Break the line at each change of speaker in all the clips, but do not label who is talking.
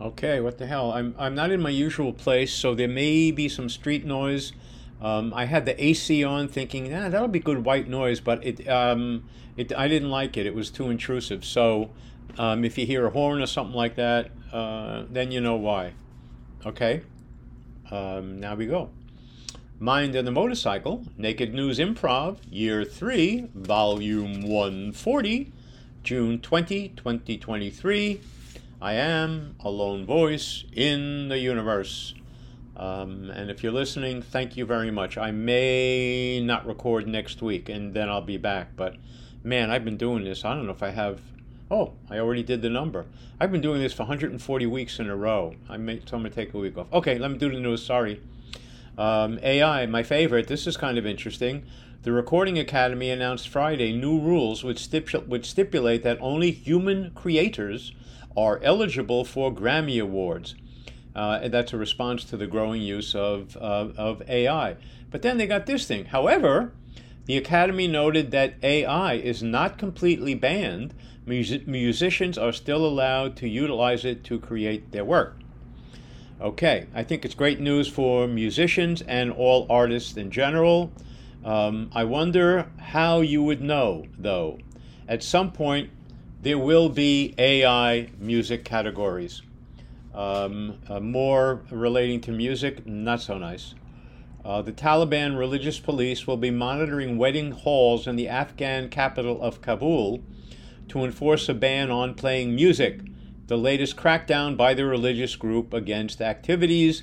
Okay, what the hell? I'm I'm not in my usual place, so there may be some street noise. Um, I had the AC on, thinking, "Ah, that'll be good white noise," but it um, it I didn't like it. It was too intrusive. So, um, if you hear a horn or something like that, uh, then you know why. Okay. Um, now we go. Mind and the Motorcycle, Naked News Improv, Year 3, Volume 140, June 20, 2023. I am a lone voice in the universe. Um, and if you're listening, thank you very much. I may not record next week and then I'll be back. But man, I've been doing this. I don't know if I have. Oh, I already did the number. I've been doing this for 140 weeks in a row. I may, so I'm going to take a week off. Okay, let me do the news. Sorry. Um, AI, my favorite. This is kind of interesting. The Recording Academy announced Friday new rules which, stipu- which stipulate that only human creators are eligible for Grammy Awards. Uh, that's a response to the growing use of, uh, of AI. But then they got this thing. However, the Academy noted that AI is not completely banned. Mus- musicians are still allowed to utilize it to create their work. Okay, I think it's great news for musicians and all artists in general. Um, I wonder how you would know, though. At some point, there will be AI music categories. Um, uh, more relating to music, not so nice. Uh, the Taliban religious police will be monitoring wedding halls in the Afghan capital of Kabul to enforce a ban on playing music the latest crackdown by the religious group against activities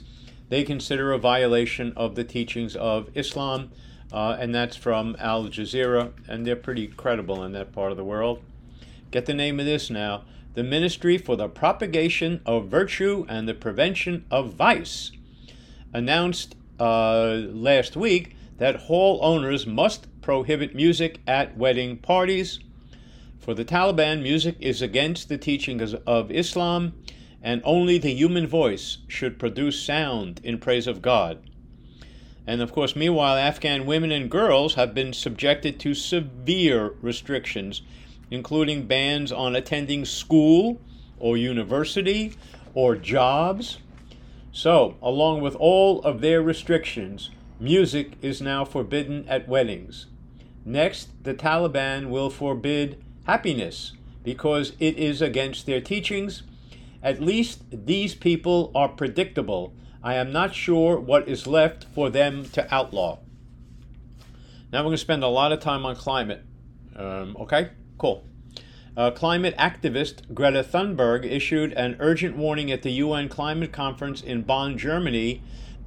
they consider a violation of the teachings of Islam, uh, and that's from Al Jazeera, and they're pretty credible in that part of the world. Get the name of this now. The Ministry for the Propagation of Virtue and the Prevention of Vice. Announced uh, last week that hall owners must prohibit music at wedding parties. For the Taliban, music is against the teachings of Islam, and only the human voice should produce sound in praise of God. And of course, meanwhile, Afghan women and girls have been subjected to severe restrictions, including bans on attending school or university or jobs. So, along with all of their restrictions, music is now forbidden at weddings. Next, the Taliban will forbid happiness because it is against their teachings. At least these people are predictable. I am not sure what is left for them to outlaw. Now we're going to spend a lot of time on climate. Um, okay, cool. Uh, climate activist Greta Thunberg issued an urgent warning at the UN climate conference in Bonn, Germany,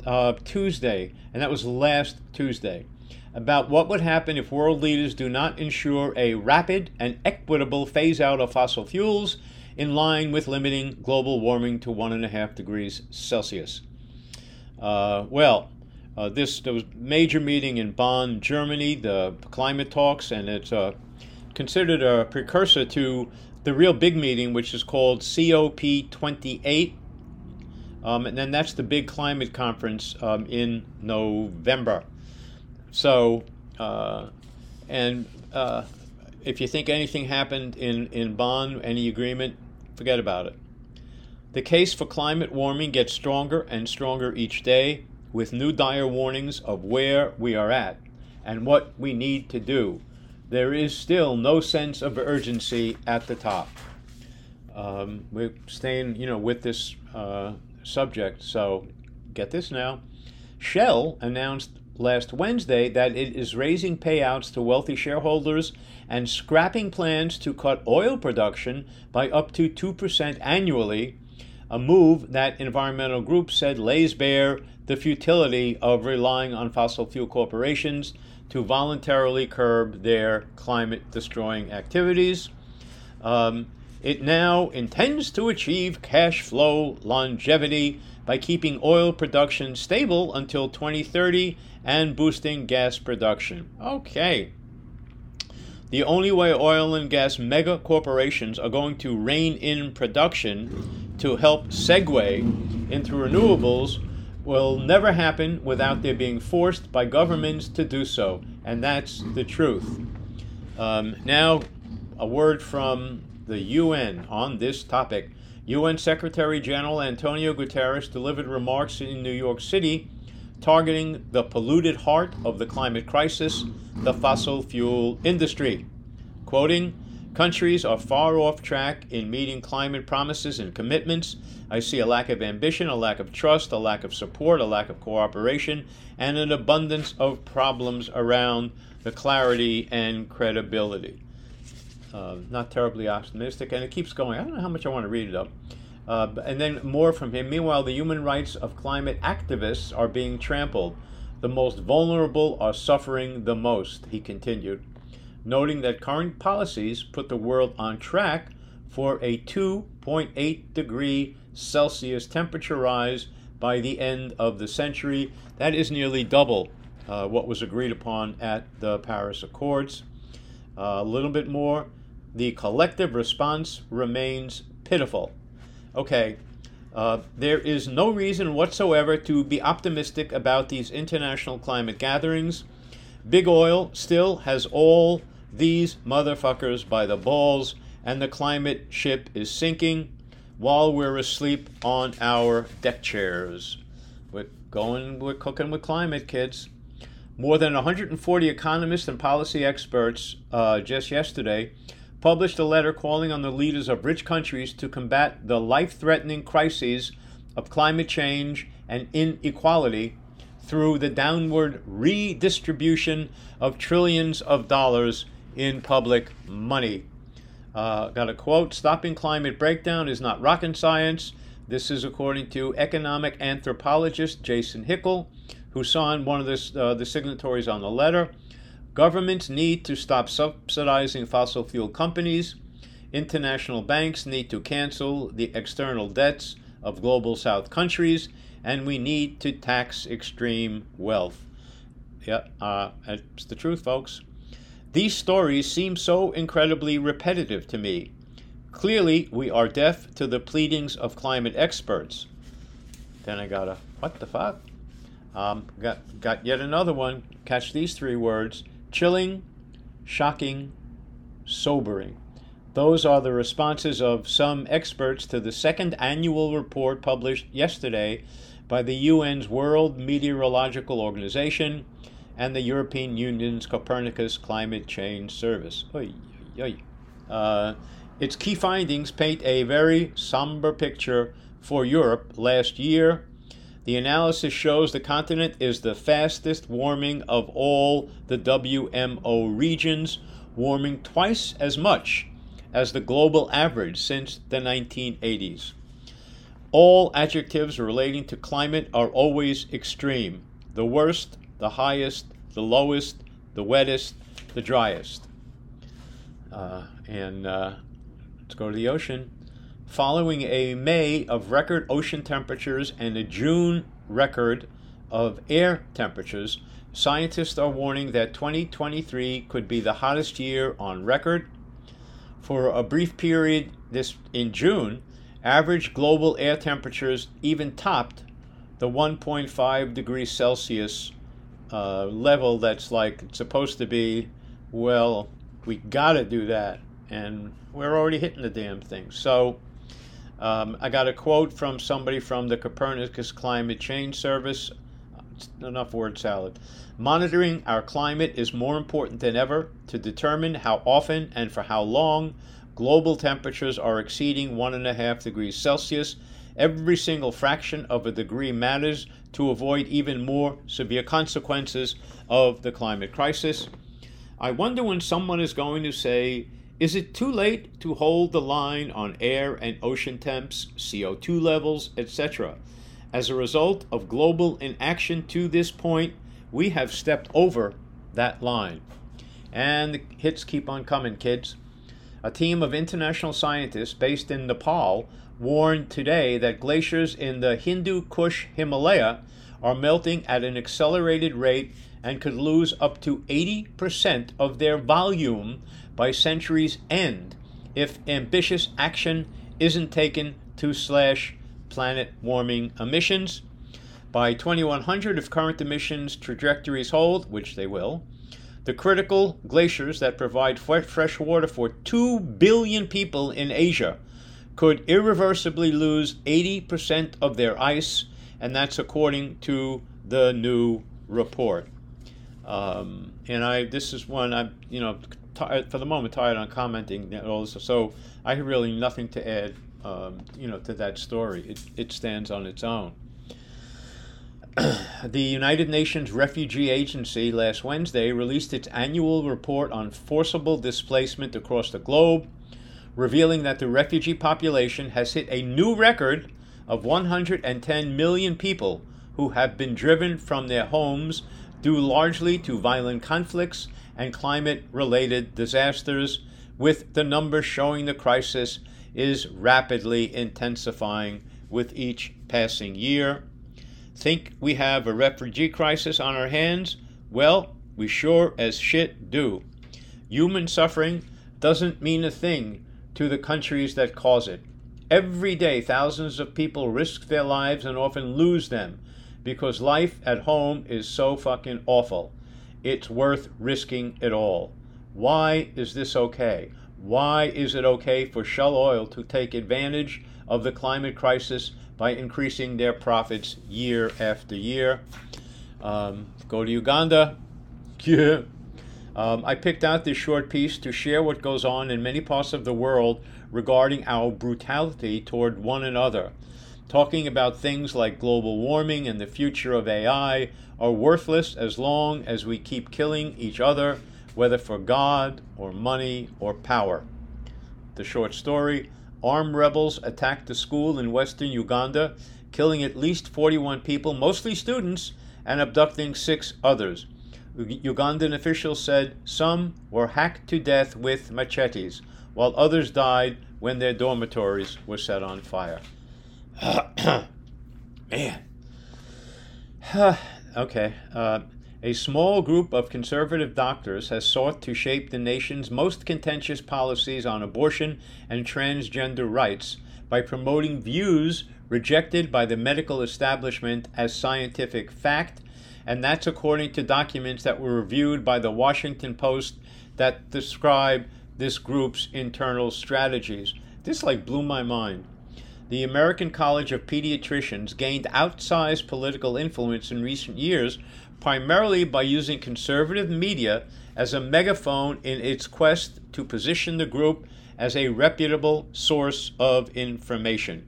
uh, Tuesday, and that was last Tuesday about what would happen if world leaders do not ensure a rapid and equitable phase out of fossil fuels in line with limiting global warming to one and a half degrees Celsius. Uh, well, uh, this there was major meeting in Bonn, Germany, the climate talks, and it's uh, considered a precursor to the real big meeting, which is called COP28. Um, and then that's the big climate conference um, in November. So, uh, and uh, if you think anything happened in, in Bonn, any agreement, forget about it. The case for climate warming gets stronger and stronger each day, with new dire warnings of where we are at and what we need to do. There is still no sense of urgency at the top. Um, we're staying, you know, with this uh, subject. So, get this now. Shell announced last Wednesday that it is raising payouts to wealthy shareholders and scrapping plans to cut oil production by up to 2% annually, a move that environmental groups said lays bare the futility of relying on fossil fuel corporations to voluntarily curb their climate destroying activities. Um, it now intends to achieve cash flow longevity by keeping oil production stable until 2030 and boosting gas production. Okay. The only way oil and gas mega corporations are going to rein in production to help segue into renewables will never happen without their being forced by governments to do so. And that's the truth. Um, now, a word from the UN on this topic. UN Secretary General Antonio Guterres delivered remarks in New York City targeting the polluted heart of the climate crisis, the fossil fuel industry. Quoting, Countries are far off track in meeting climate promises and commitments. I see a lack of ambition, a lack of trust, a lack of support, a lack of cooperation, and an abundance of problems around the clarity and credibility. Uh, not terribly optimistic, and it keeps going. I don't know how much I want to read it up. Uh, and then more from him. Meanwhile, the human rights of climate activists are being trampled. The most vulnerable are suffering the most, he continued, noting that current policies put the world on track for a 2.8 degree Celsius temperature rise by the end of the century. That is nearly double uh, what was agreed upon at the Paris Accords. Uh, a little bit more. The collective response remains pitiful okay, uh, there is no reason whatsoever to be optimistic about these international climate gatherings. Big oil still has all these motherfuckers by the balls, and the climate ship is sinking while we're asleep on our deck chairs. We're going, we're cooking with climate, kids. More than 140 economists and policy experts uh, just yesterday published a letter calling on the leaders of rich countries to combat the life threatening crises of climate change and inequality through the downward redistribution of trillions of dollars in public money. Uh, got a quote Stopping climate breakdown is not rocket science. This is according to economic anthropologist Jason Hickel, who signed one of the, uh, the signatories on the letter. Governments need to stop subsidizing fossil fuel companies. International banks need to cancel the external debts of global south countries, and we need to tax extreme wealth. Yeah, uh, it's the truth, folks. These stories seem so incredibly repetitive to me. Clearly, we are deaf to the pleadings of climate experts. Then I got a what the fuck? Um, got got yet another one. Catch these three words: chilling, shocking, sobering. Those are the responses of some experts to the second annual report published yesterday by the UN's World Meteorological Organization and the European Union's Copernicus Climate Change Service. Oy, oy. Uh, its key findings paint a very somber picture for Europe last year the analysis shows the continent is the fastest warming of all the WMO regions, warming twice as much as the global average since the 1980s. All adjectives relating to climate are always extreme the worst, the highest, the lowest, the wettest, the driest. Uh, and uh, let's go to the ocean. Following a May of record ocean temperatures and a June record of air temperatures, scientists are warning that 2023 could be the hottest year on record. For a brief period this in June, average global air temperatures even topped the 1.5 degrees Celsius uh, level that's like supposed to be. Well, we got to do that, and we're already hitting the damn thing. So um, I got a quote from somebody from the Copernicus Climate Change Service. Enough word salad. Monitoring our climate is more important than ever to determine how often and for how long global temperatures are exceeding one and a half degrees Celsius. Every single fraction of a degree matters to avoid even more severe consequences of the climate crisis. I wonder when someone is going to say, is it too late to hold the line on air and ocean temps, CO2 levels, etc.? As a result of global inaction to this point, we have stepped over that line. And the hits keep on coming, kids. A team of international scientists based in Nepal warned today that glaciers in the Hindu Kush Himalaya are melting at an accelerated rate and could lose up to 80% of their volume by century's end if ambitious action isn't taken to slash planet warming emissions. By 2100, if current emissions trajectories hold, which they will, the critical glaciers that provide fresh water for 2 billion people in Asia could irreversibly lose 80% of their ice, and that's according to the new report. Um, and I, this is one I'm, you know, t- for the moment tired on commenting this. So I have really nothing to add, um, you know, to that story. It, it stands on its own. the United Nations Refugee Agency last Wednesday released its annual report on forcible displacement across the globe, revealing that the refugee population has hit a new record of 110 million people who have been driven from their homes due largely to violent conflicts and climate related disasters, with the numbers showing the crisis is rapidly intensifying with each passing year. Think we have a refugee crisis on our hands? Well, we sure as shit do. Human suffering doesn't mean a thing to the countries that cause it. Every day, thousands of people risk their lives and often lose them because life at home is so fucking awful. It's worth risking it all. Why is this okay? Why is it okay for Shell Oil to take advantage of the climate crisis by increasing their profits year after year. Um, go to Uganda. Yeah. Um, I picked out this short piece to share what goes on in many parts of the world regarding our brutality toward one another. Talking about things like global warming and the future of AI are worthless as long as we keep killing each other, whether for God or money or power. The short story Armed rebels attacked a school in western Uganda, killing at least 41 people, mostly students, and abducting six others. Ugandan officials said some were hacked to death with machetes, while others died when their dormitories were set on fire. Man. okay. Uh, a small group of conservative doctors has sought to shape the nation's most contentious policies on abortion and transgender rights by promoting views rejected by the medical establishment as scientific fact, and that's according to documents that were reviewed by the Washington Post that describe this group's internal strategies. This like blew my mind. The American College of Pediatricians gained outsized political influence in recent years primarily by using conservative media as a megaphone in its quest to position the group as a reputable source of information.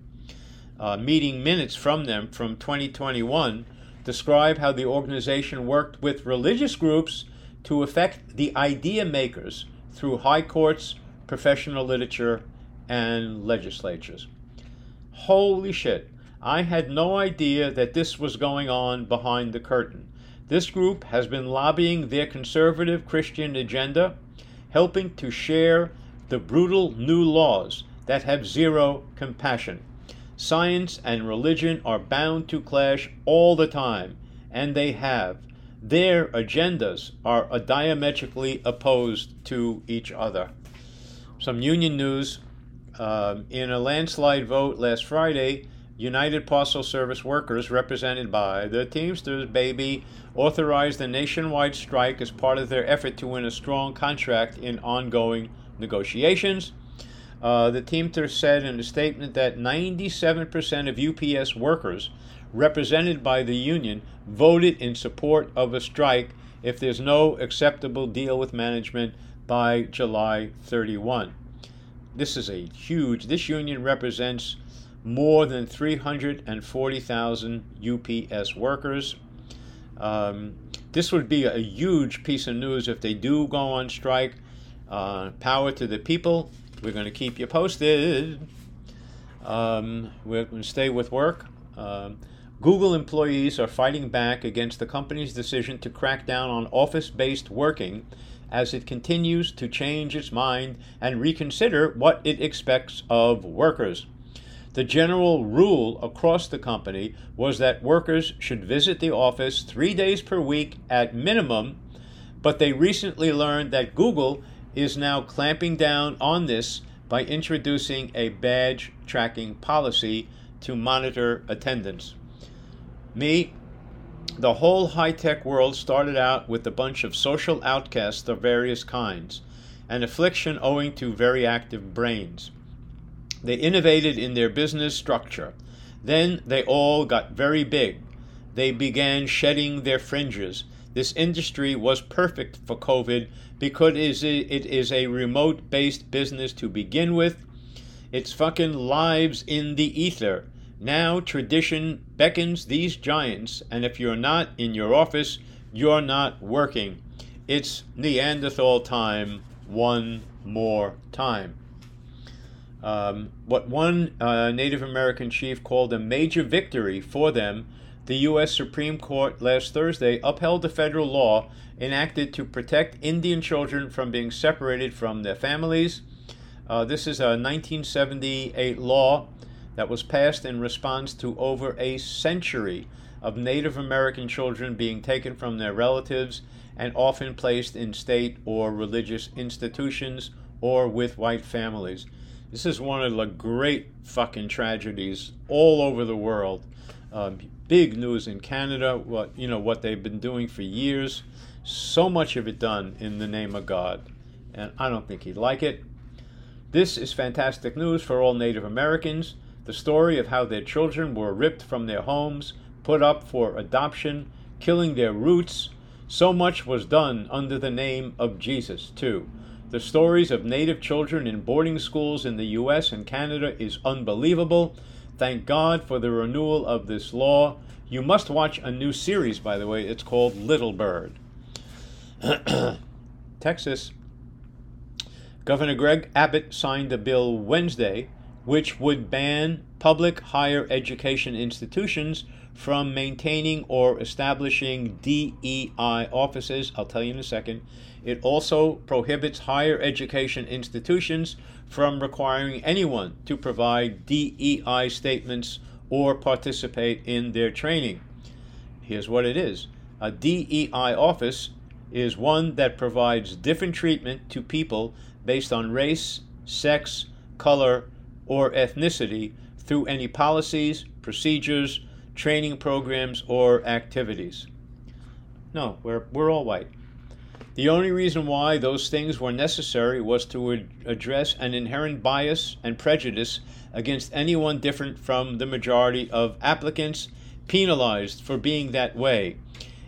Uh, meeting minutes from them from 2021 describe how the organization worked with religious groups to affect the idea makers through high courts, professional literature, and legislatures. Holy shit, I had no idea that this was going on behind the curtain. This group has been lobbying their conservative Christian agenda, helping to share the brutal new laws that have zero compassion. Science and religion are bound to clash all the time, and they have. Their agendas are diametrically opposed to each other. Some union news. Uh, in a landslide vote last Friday, United Parcel Service workers, represented by the Teamsters, baby, authorized a nationwide strike as part of their effort to win a strong contract in ongoing negotiations. Uh, the Teamsters said in a statement that 97% of UPS workers represented by the union voted in support of a strike if there's no acceptable deal with management by July 31. This is a huge, this union represents more than 340,000 UPS workers. Um, this would be a huge piece of news if they do go on strike. Uh, power to the people. We're going to keep you posted. Um, we're going to stay with work. Um, Google employees are fighting back against the company's decision to crack down on office based working as it continues to change its mind and reconsider what it expects of workers. The general rule across the company was that workers should visit the office three days per week at minimum, but they recently learned that Google is now clamping down on this by introducing a badge tracking policy to monitor attendance. Me, the whole high tech world started out with a bunch of social outcasts of various kinds, an affliction owing to very active brains. They innovated in their business structure. Then they all got very big. They began shedding their fringes. This industry was perfect for COVID because it is a remote based business to begin with. It's fucking lives in the ether. Now tradition beckons these giants, and if you're not in your office, you're not working. It's Neanderthal time one more time. Um, what one uh, Native American chief called a major victory for them, the U.S. Supreme Court last Thursday upheld the federal law enacted to protect Indian children from being separated from their families. Uh, this is a 1978 law that was passed in response to over a century of Native American children being taken from their relatives and often placed in state or religious institutions or with white families. This is one of the great fucking tragedies all over the world. Um, big news in Canada. What you know what they've been doing for years. So much of it done in the name of God, and I don't think he'd like it. This is fantastic news for all Native Americans. The story of how their children were ripped from their homes, put up for adoption, killing their roots. So much was done under the name of Jesus, too. The stories of Native children in boarding schools in the US and Canada is unbelievable. Thank God for the renewal of this law. You must watch a new series, by the way. It's called Little Bird. Texas. Governor Greg Abbott signed a bill Wednesday which would ban public higher education institutions from maintaining or establishing DEI offices. I'll tell you in a second. It also prohibits higher education institutions from requiring anyone to provide DEI statements or participate in their training. Here's what it is a DEI office is one that provides different treatment to people based on race, sex, color, or ethnicity through any policies, procedures, training programs, or activities. No, we're, we're all white. The only reason why those things were necessary was to ad- address an inherent bias and prejudice against anyone different from the majority of applicants penalized for being that way.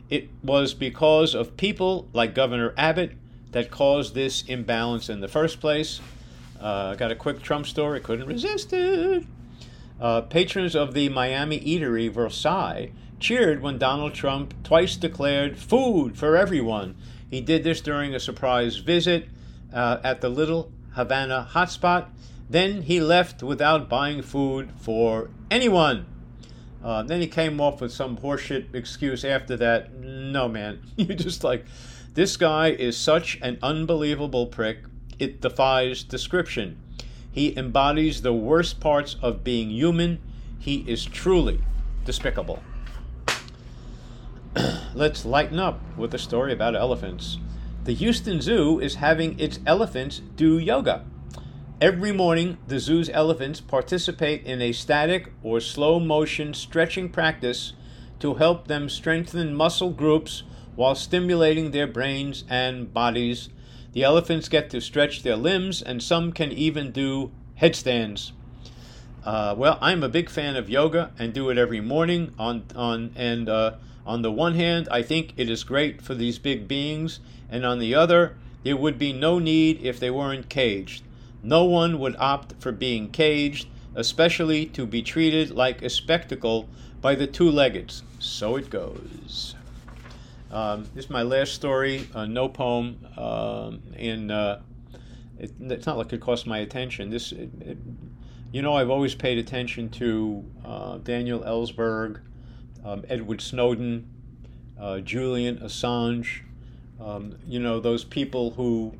It was because of people like Governor Abbott that caused this imbalance in the first place. Uh, got a quick Trump story, couldn't resist it. Uh, patrons of the Miami eatery Versailles cheered when Donald Trump twice declared food for everyone he did this during a surprise visit uh, at the Little Havana hotspot. Then he left without buying food for anyone. Uh, then he came off with some horseshit excuse after that. No, man. you just like, this guy is such an unbelievable prick, it defies description. He embodies the worst parts of being human. He is truly despicable. let's lighten up with a story about elephants. The Houston Zoo is having its elephants do yoga. Every morning, the zoo's elephants participate in a static or slow motion stretching practice to help them strengthen muscle groups while stimulating their brains and bodies. The elephants get to stretch their limbs, and some can even do headstands. Uh, well, I'm a big fan of yoga and do it every morning. On on and uh, on the one hand, I think it is great for these big beings, and on the other, there would be no need if they weren't caged. No one would opt for being caged, especially to be treated like a spectacle by the two leggeds. So it goes. Um, this is my last story, uh, no poem, um, in. Uh, it, it's not like it cost my attention. This, it, it, you know, I've always paid attention to uh, Daniel Ellsberg, um, Edward Snowden, uh, Julian Assange, um, you know, those people who,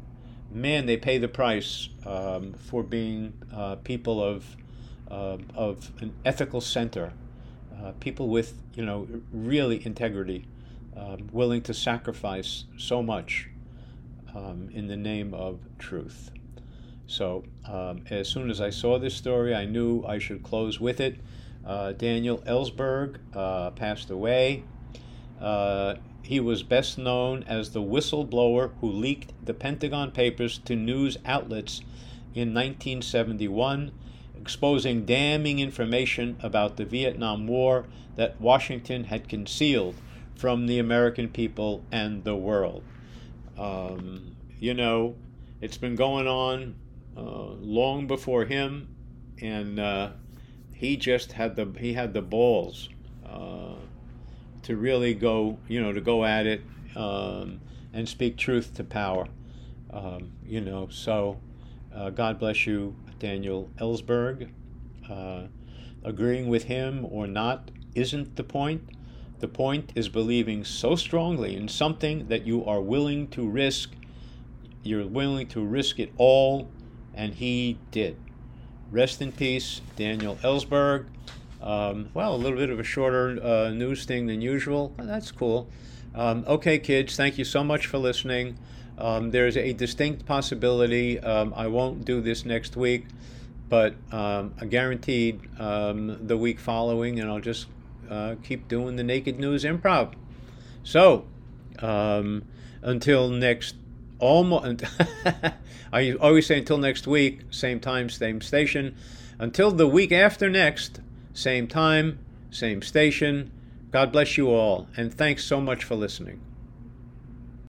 man, they pay the price um, for being uh, people of, uh, of an ethical center, uh, people with, you know, really integrity, um, willing to sacrifice so much um, in the name of truth. So, um, as soon as I saw this story, I knew I should close with it. Uh, Daniel Ellsberg uh, passed away. Uh, he was best known as the whistleblower who leaked the Pentagon Papers to news outlets in 1971. exposing damning information about the Vietnam War that Washington had concealed from the American people and the world. Um, you know, it's been going on uh, long before him, and uh, he just had the he had the balls uh, to really go, you know, to go at it um, and speak truth to power. Um, you know, so uh, God bless you, Daniel Ellsberg. Uh, agreeing with him or not isn't the point. The point is believing so strongly in something that you are willing to risk. You're willing to risk it all, and he did. Rest in peace, Daniel Ellsberg. Um, well, a little bit of a shorter uh, news thing than usual. That's cool. Um, okay, kids, thank you so much for listening. Um, there's a distinct possibility um, I won't do this next week, but um, I guaranteed um, the week following, and I'll just uh, keep doing the Naked News Improv. So, um, until next, almost, I always say until next week, same time, same station. Until the week after next, same time, same station. God bless you all, and thanks so much for listening.